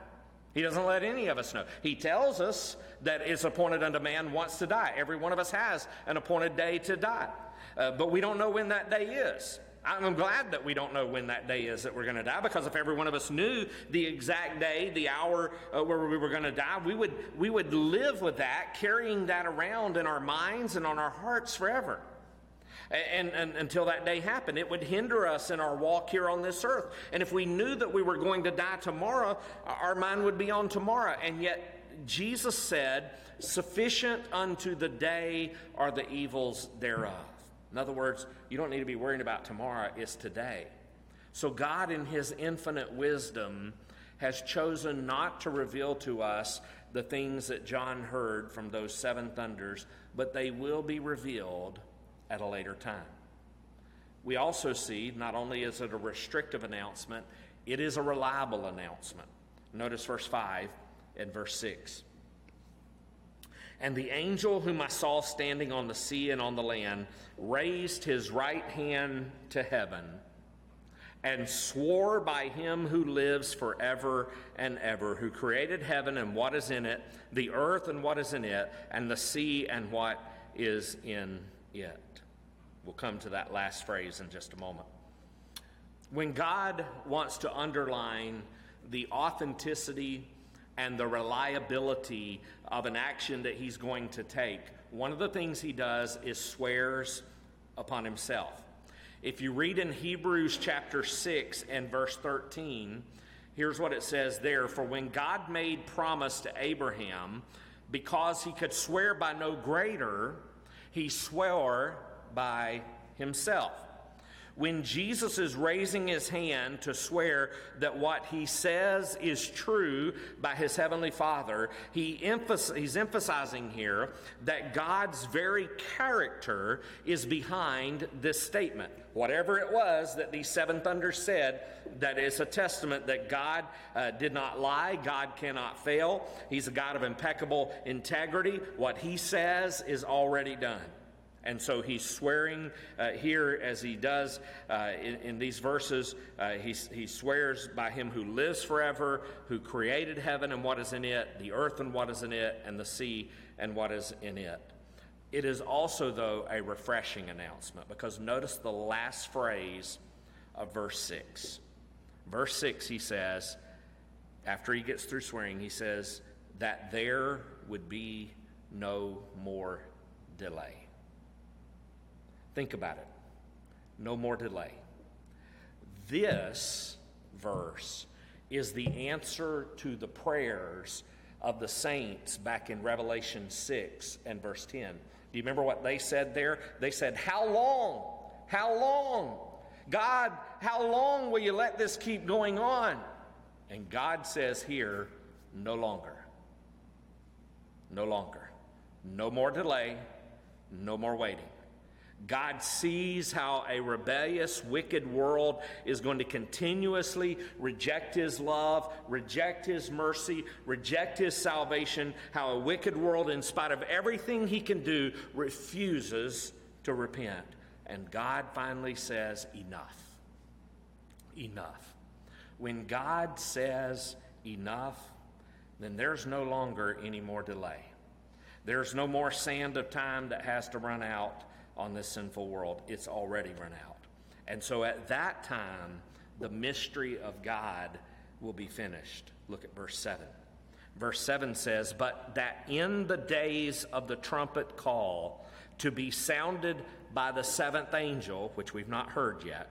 [SPEAKER 1] He doesn't let any of us know. He tells us that it's appointed unto man once to die. Every one of us has an appointed day to die. Uh, but we don't know when that day is. I'm glad that we don't know when that day is that we're going to die because if every one of us knew the exact day, the hour uh, where we were going to die, we would, we would live with that, carrying that around in our minds and on our hearts forever. And, and, until that day happened, it would hinder us in our walk here on this earth. And if we knew that we were going to die tomorrow, our mind would be on tomorrow. And yet, Jesus said, Sufficient unto the day are the evils thereof. In other words, you don't need to be worrying about tomorrow, it's today. So, God, in His infinite wisdom, has chosen not to reveal to us the things that John heard from those seven thunders, but they will be revealed at a later time. We also see not only is it a restrictive announcement, it is a reliable announcement. Notice verse 5 and verse 6. And the angel whom I saw standing on the sea and on the land raised his right hand to heaven and swore by him who lives forever and ever, who created heaven and what is in it, the earth and what is in it, and the sea and what is in it. We'll come to that last phrase in just a moment. When God wants to underline the authenticity and the reliability of an action that he's going to take, one of the things he does is swears upon himself. If you read in Hebrews chapter 6 and verse 13, here's what it says there For when God made promise to Abraham, because he could swear by no greater, he swore by himself. When Jesus is raising his hand to swear that what he says is true by his heavenly Father, he he's emphasizing here that God's very character is behind this statement. Whatever it was that these seven thunders said, that is a testament that God uh, did not lie, God cannot fail. He's a God of impeccable integrity. What he says is already done. And so he's swearing uh, here as he does uh, in, in, these verses. Uh, he, he swears by him who lives forever, who created heaven and what is in it, the earth and what is in it, and the sea and what is in it. It is also, though, a refreshing announcement because notice the last phrase of verse 6. Verse 6, he says, after he gets through swearing, he says, that there would be no more delay. Think about it. No more delay. This verse is the answer to the prayers of the saints back in Revelation 6 and verse 10. Do you remember what they said there? They said, How long? How long? God, how long will you let this keep going on? And God says here, No longer. No longer. No more delay. No more waiting. God sees how a rebellious, wicked world is going to continuously reject His love, reject His mercy, reject His salvation, how a wicked world, in spite of everything He can do, refuses to repent. And God finally says, Enough. Enough. When God says enough, then there's no longer any more delay. There's no more sand of time that has to run out on this sinful world. It's already run out. And so at that time, the mystery of God will be finished. Look at verse 7. Verse 7 says, But that in the days of the trumpet call to be sounded by the seventh angel, which we've not heard yet,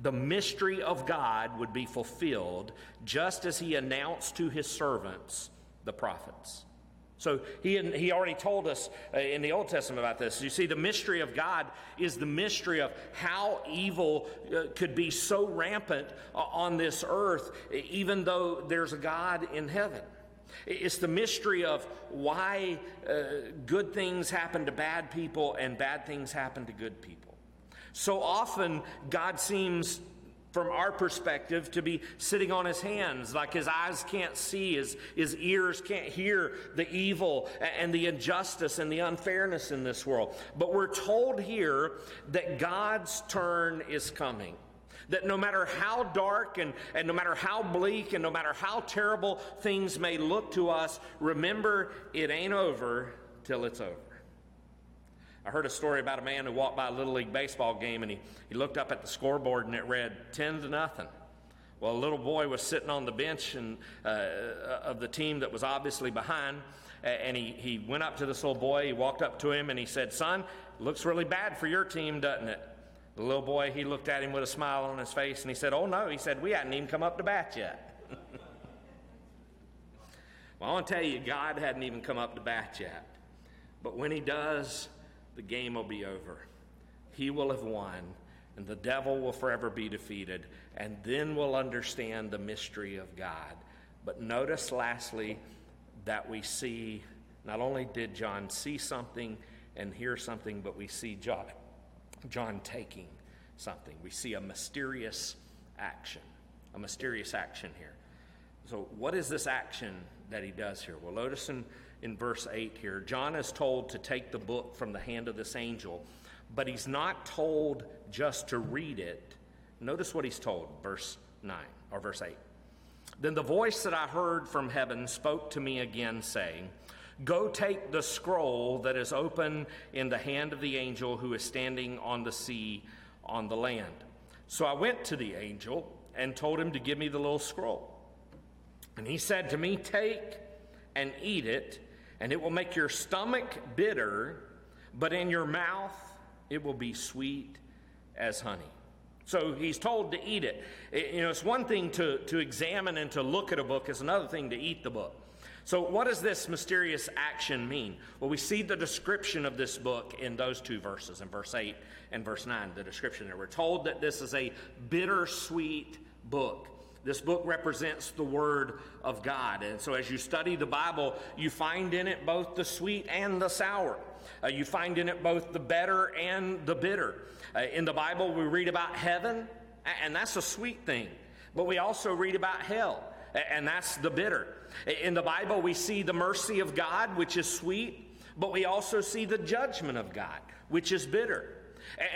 [SPEAKER 1] the mystery of God would be fulfilled just as he announced to his servants, the prophets. So he, he already told us uh, in the Old Testament about this. You see, the mystery of God is the mystery of how evil uh, could be so rampant uh, on this earth, even though there's a God in heaven. It's the mystery of why good things happen to bad people and bad things happen to good people. So often, God seems from our perspective, to be sitting on his hands, like his eyes can't see, his, his ears can't hear the evil and the injustice and the unfairness in this world. But we're told here that God's turn is coming. That no matter how dark and, and no matter how bleak and no matter how terrible things may look to us, remember it ain't over till it's over. I heard a story about a man who walked by a Little League baseball game and he, he looked up at the scoreboard and it read 10 to nothing. Well, a little boy was sitting on the bench and, uh, of the team that was obviously behind, and he, he went up to this little boy. He walked up to him and he said, Son, looks really bad for your team, doesn't it? The little boy, he looked at him with a smile on his face and he said, Oh, no. He said, We hadn't even come up to bat yet. well, I want to tell you, God hadn't even come up to bat yet. But when he does, the game will be over. He will have won, and the devil will forever be defeated, and then we'll understand the mystery of God. But notice, lastly, that we see not only did John see something and hear something, but we see John, John taking something. We see a mysterious action, a mysterious action here. So, what is this action that he does here? Well, notice in in verse 8 here. John is told to take the book from the hand of this angel, but he's not told just to read it. Notice what he's told, verse 9 or verse 8. Then the voice that I heard from heaven spoke to me again, saying, Go take the scroll that is open in the hand of the angel who is standing on the sea on the land. So I went to the angel and told him to give me the little scroll. And he said to me, Take and eat it and it will make your stomach bitter, but in your mouth it will be sweet as honey. So he's told to eat it. it. You know, it's one thing to, to examine and to look at a book, it's another thing to eat the book. So, what does this mysterious action mean? Well, we see the description of this book in those two verses, in verse 8 and verse 9, the description there. We're told that this is a bittersweet book. This book represents the Word of God. And so, as you study the Bible, you find in it both the sweet and the sour. Uh, you find in it both the better and the bitter. Uh, in the Bible, we read about heaven, and that's a sweet thing. But we also read about hell, and that's the bitter. In the Bible, we see the mercy of God, which is sweet, but we also see the judgment of God, which is bitter.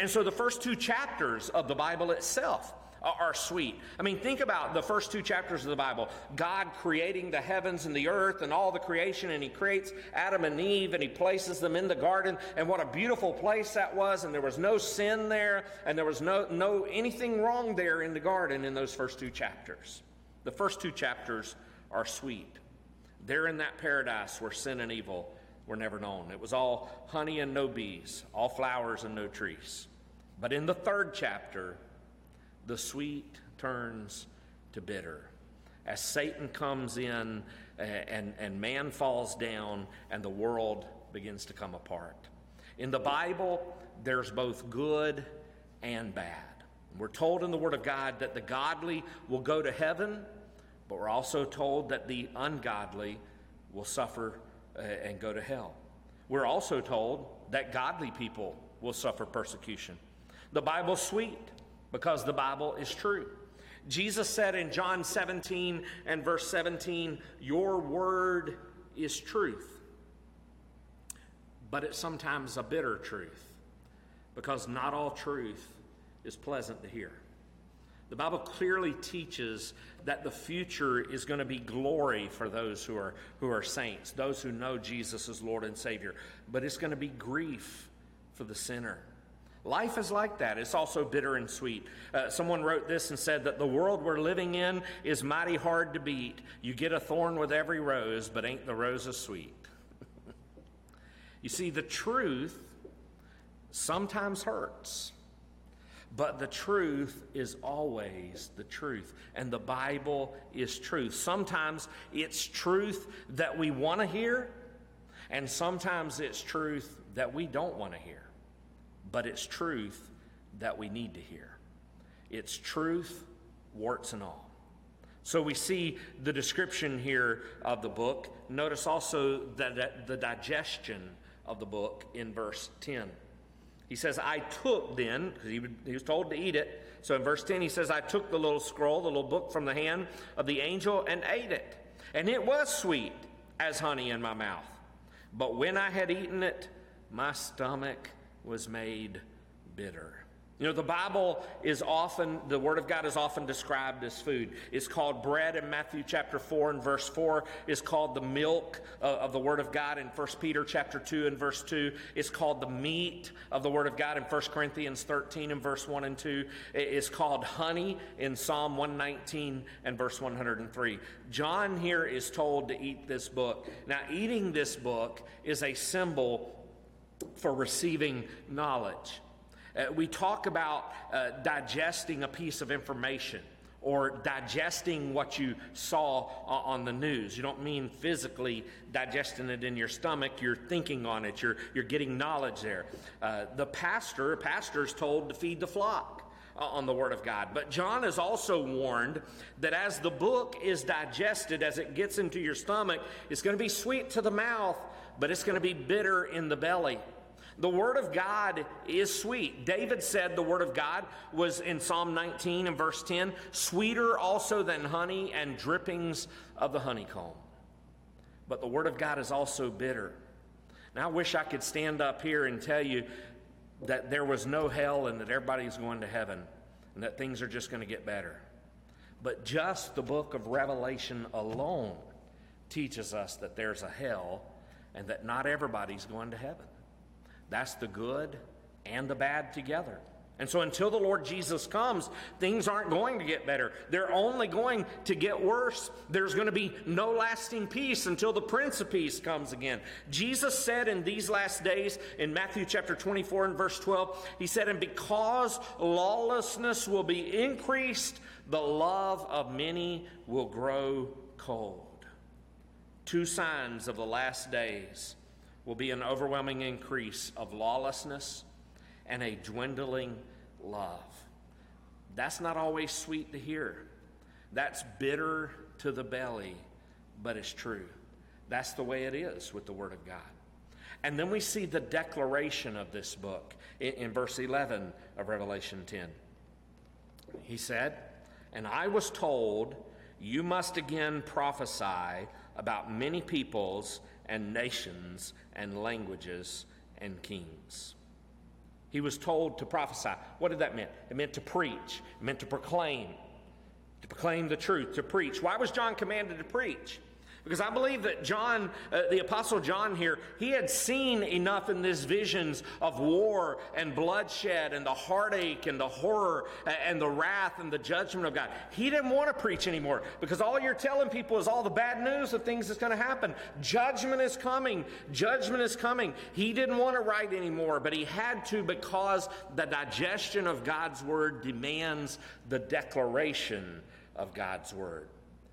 [SPEAKER 1] And so the first two chapters of the Bible itself are sweet. I mean, think about the first two chapters of the Bible God creating the heavens and the earth and all the creation, and He creates Adam and Eve and He places them in the garden. And what a beautiful place that was, and there was no sin there, and there was no, no anything wrong there in the garden in those first two chapters. The first two chapters are sweet. They're in that paradise where sin and evil were never known. It was all honey and no bees, all flowers and no trees. But in the third chapter, the sweet turns to bitter. As Satan comes in and, and man falls down and the world begins to come apart. In the Bible, there's both good and bad. We're told in the Word of God that the godly will go to heaven, but we're also told that the ungodly will suffer uh, and go to hell. We're also told that godly people will suffer persecution. The Bible's sweet because the Bible is true. Jesus said in John 17 and verse 17, Your word is truth. But it's sometimes a bitter truth because not all truth is pleasant to hear. The Bible clearly teaches that the future is going to be glory for those who are, who are saints, those who know Jesus as Lord and Savior, but it's going to be grief for the sinner. Life is like that. It's also bitter and sweet. Uh, someone wrote this and said that the world we're living in is mighty hard to beat. You get a thorn with every rose, but ain't the roses sweet? you see, the truth sometimes hurts. But the truth is always the truth. And the Bible is truth. Sometimes it's truth that we want to hear, and sometimes it's truth that we don't want to hear but it's truth that we need to hear. It's truth, warts and all. So we see the description here of the book. Notice also that the digestion of the book in verse 10. He says, I took then, because he, was told to eat it. So in verse 10, he says, I took the little scroll, the little book from the hand of the angel, and ate it. And it was sweet as honey in my mouth. But when I had eaten it, my stomach was made bitter. You know, the Bible is often, the Word of God is often described as food. It's called bread in Matthew chapter 4 and verse 4. It's called the milk of the Word of God in 1 Peter chapter 2 and verse 2. It's called the meat of the Word of God in 1 Corinthians 13 and verse 1 and 2. It's called honey in Psalm 119 and verse 103. John here is told to eat this book. Now, eating this book is a symbol for receiving knowledge. Uh, we talk about uh, digesting a piece of information or digesting what you saw on the news. You don't mean physically digesting it in your stomach, you're thinking on it, you're, you're getting knowledge there. Uh, the pastor, a pastor is told to feed the flock uh, on the Word of God. But John is also warned that as the book is digested, as it gets into your stomach, it's going to be sweet to the mouth, but it's going to be bitter in the belly. The Word of God is sweet. David said the Word of God was in Psalm 19 and verse 10 sweeter also than honey and drippings of the honeycomb. But the Word of God is also bitter. Now, I wish I could stand up here and tell you that there was no hell and that everybody's going to heaven and that things are just going to get better. But just the book of Revelation alone teaches us that there's a hell and that not everybody's going to heaven. That's the good and the bad together. And so until the Lord Jesus comes, things aren't going to get better. They're only going to get worse. There's going to be no lasting peace until the Prince of Peace comes again. Jesus said in these last days, in Matthew chapter 24 and verse 12, He said, And because lawlessness will be increased, the love of many will grow cold. Two signs of the last days will be an overwhelming increase of lawlessness and a dwindling love. That's not always sweet to hear. That's bitter to the belly, but it's true. That's the way it is with the Word of God. And then we see the declaration of this book in, in verse 11 of Revelation 10. He said, And I was told, You must again prophesy about many peoples and nations and languages and kings. He was told to prophesy. What did that mean? It meant to preach, it meant to proclaim, to proclaim the truth, to preach. Why was John commanded to preach? Because I believe that John, uh, the Apostle John here, he had seen enough in these visions of war and bloodshed and the heartache and the horror and the wrath and the judgment of God. He didn't want to preach anymore because all you're telling people is all the bad news of things that's going to happen. Judgment is coming. Judgment is coming. He didn't want to write anymore, but he had to because the digestion of God's word demands the declaration of God's word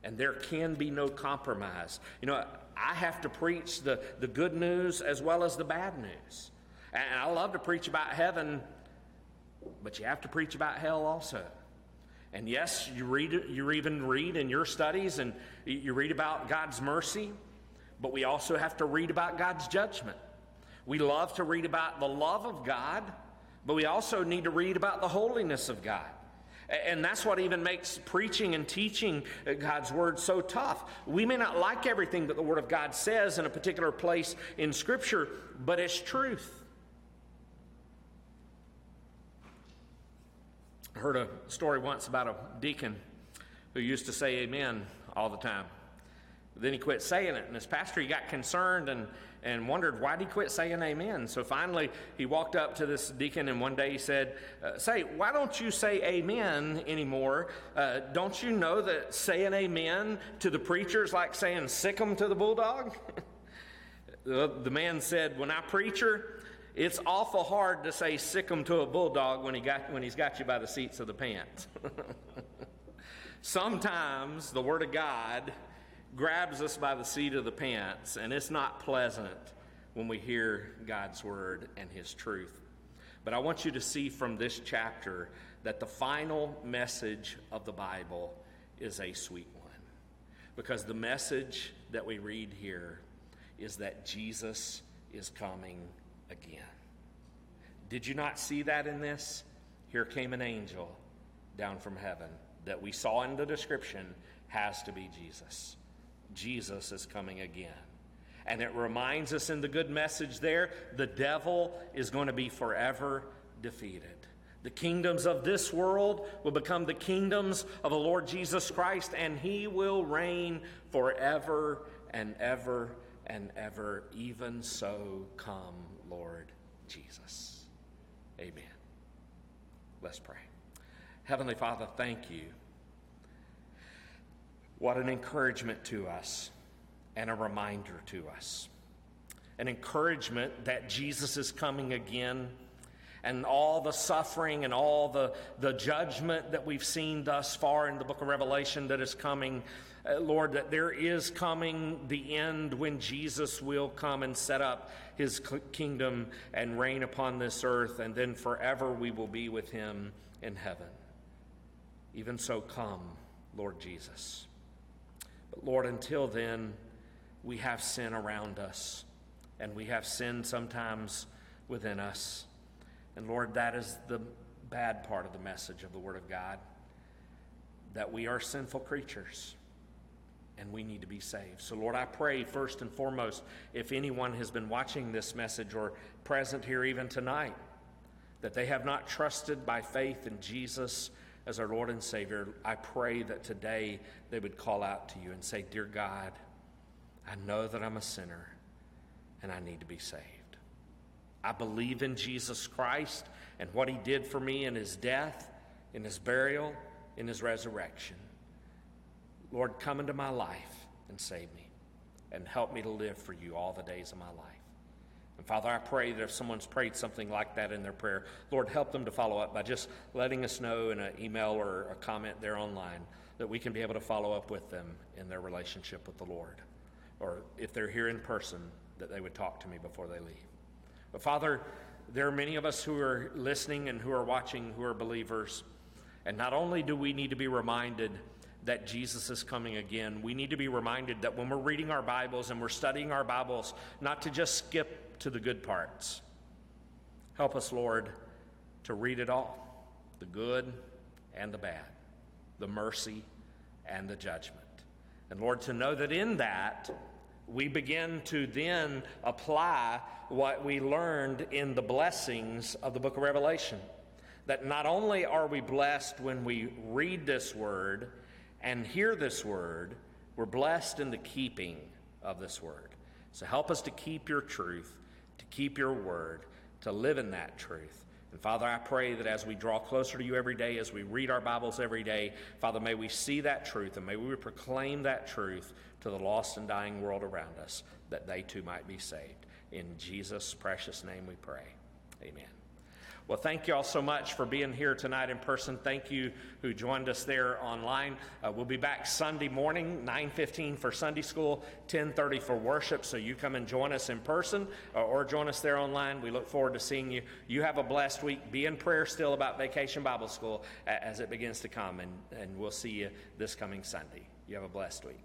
[SPEAKER 1] and there can be no compromise. You know, I have to preach the, the good news as well as the bad news. And I love to preach about heaven, but you have to preach about hell also. And yes, you read you even read in your studies and you read about God's mercy, but we also have to read about God's judgment. We love to read about the love of God, but we also need to read about the holiness of God. And that's what even makes preaching and teaching uh, God's Word so tough. We may not like everything that the Word of God says in a particular place in Scripture, but it's truth. I heard a story once about a deacon who used to say amen all the time. Then he quit saying it, and his pastor he got concerned and and wondered why did he quit saying amen. So finally, he walked up to this deacon and one day he said, uh, Say, why don't you say amen anymore? Uh, don't you know that saying amen to the preacher is like saying sick 'em to the bulldog? the, the man said, When I preacher, it's awful hard to say sick 'em to a bulldog when, he got, when he's got you by the seats of the pants. Sometimes the Word of God grabs us by the seat of the pants, and it's not pleasant when we hear God's word and his truth. But I want you to see from this chapter that the final message of the Bible is a sweet one. Because the message that we read here is that Jesus is coming again. Did you not see that in this? Here came an angel down from heaven that we saw in the description has to be Jesus. Jesus is coming again. And it reminds us in the good message there the devil is going to be forever defeated. The kingdoms of this world will become the kingdoms of the Lord Jesus Christ, and he will reign forever and ever and ever. Even so, come, Lord Jesus. Amen. Let's pray. Heavenly Father, thank you what an encouragement to us and a reminder to us. An encouragement that Jesus is coming again and all the suffering and all the, the judgment that we've seen thus far in the book of Revelation that is coming. Uh, Lord, that there is coming the end when Jesus will come and set up his kingdom and reign upon this earth, and then forever we will be with him in heaven. Even so, come, Lord Jesus. But Lord, until then, we have sin around us, and we have sin sometimes within us. And Lord, that is the bad part of the message of the Word of God that we are sinful creatures and we need to be saved. So, Lord, I pray first and foremost, if anyone has been watching this message or present here even tonight, that they have not trusted by faith in Jesus as our Lord and Savior, I pray that today they would call out to you and say, Dear God, I know that I'm a sinner and I need to be saved. I believe in Jesus Christ and what he did for me in his death, in his burial, in his resurrection. Lord, come into my life and save me and help me to live for you all the days of my life. And Father, I pray that if someone's prayed something like that in their prayer, Lord, help them to follow up by just letting us know in an email or a comment there online that we can be able to follow up with them in their relationship with the Lord. or if they're here in person, that they would talk to me before they leave. But Father, there are many of us who are listening and who are watching who are believers. And not only do we need to be reminded that Jesus is coming again, we need to be reminded that when we're reading our Bibles and we're studying our Bibles, not to just skip to the good parts. Help us, Lord, to read it all the good and the bad, the mercy and the judgment. And Lord, to know that in that, we begin to then apply what we learned in the blessings of the book of Revelation. That not only are we blessed when we read this word and hear this word, we're blessed in the keeping of this word. So help us to keep your truth, to keep your word, to live in that truth. And Father, I pray that as we draw closer to you every day, as we read our Bibles every day, Father, may we see that truth and may we proclaim that truth to the lost and dying world around us, that they too might be saved. In Jesus' precious name we pray. Amen. Well, thank you all so much for being here tonight in person. Thank you who joined us there online. Uh, we'll be back Sunday morning, 9:15 for Sunday school, 10:30 for worship. So you come and join us in person or, or join us there online. We look forward to seeing you. You have a blessed week. Be in prayer still about Vacation Bible School uh, as it begins to come, and, and we'll see you this coming Sunday. You have a blessed week.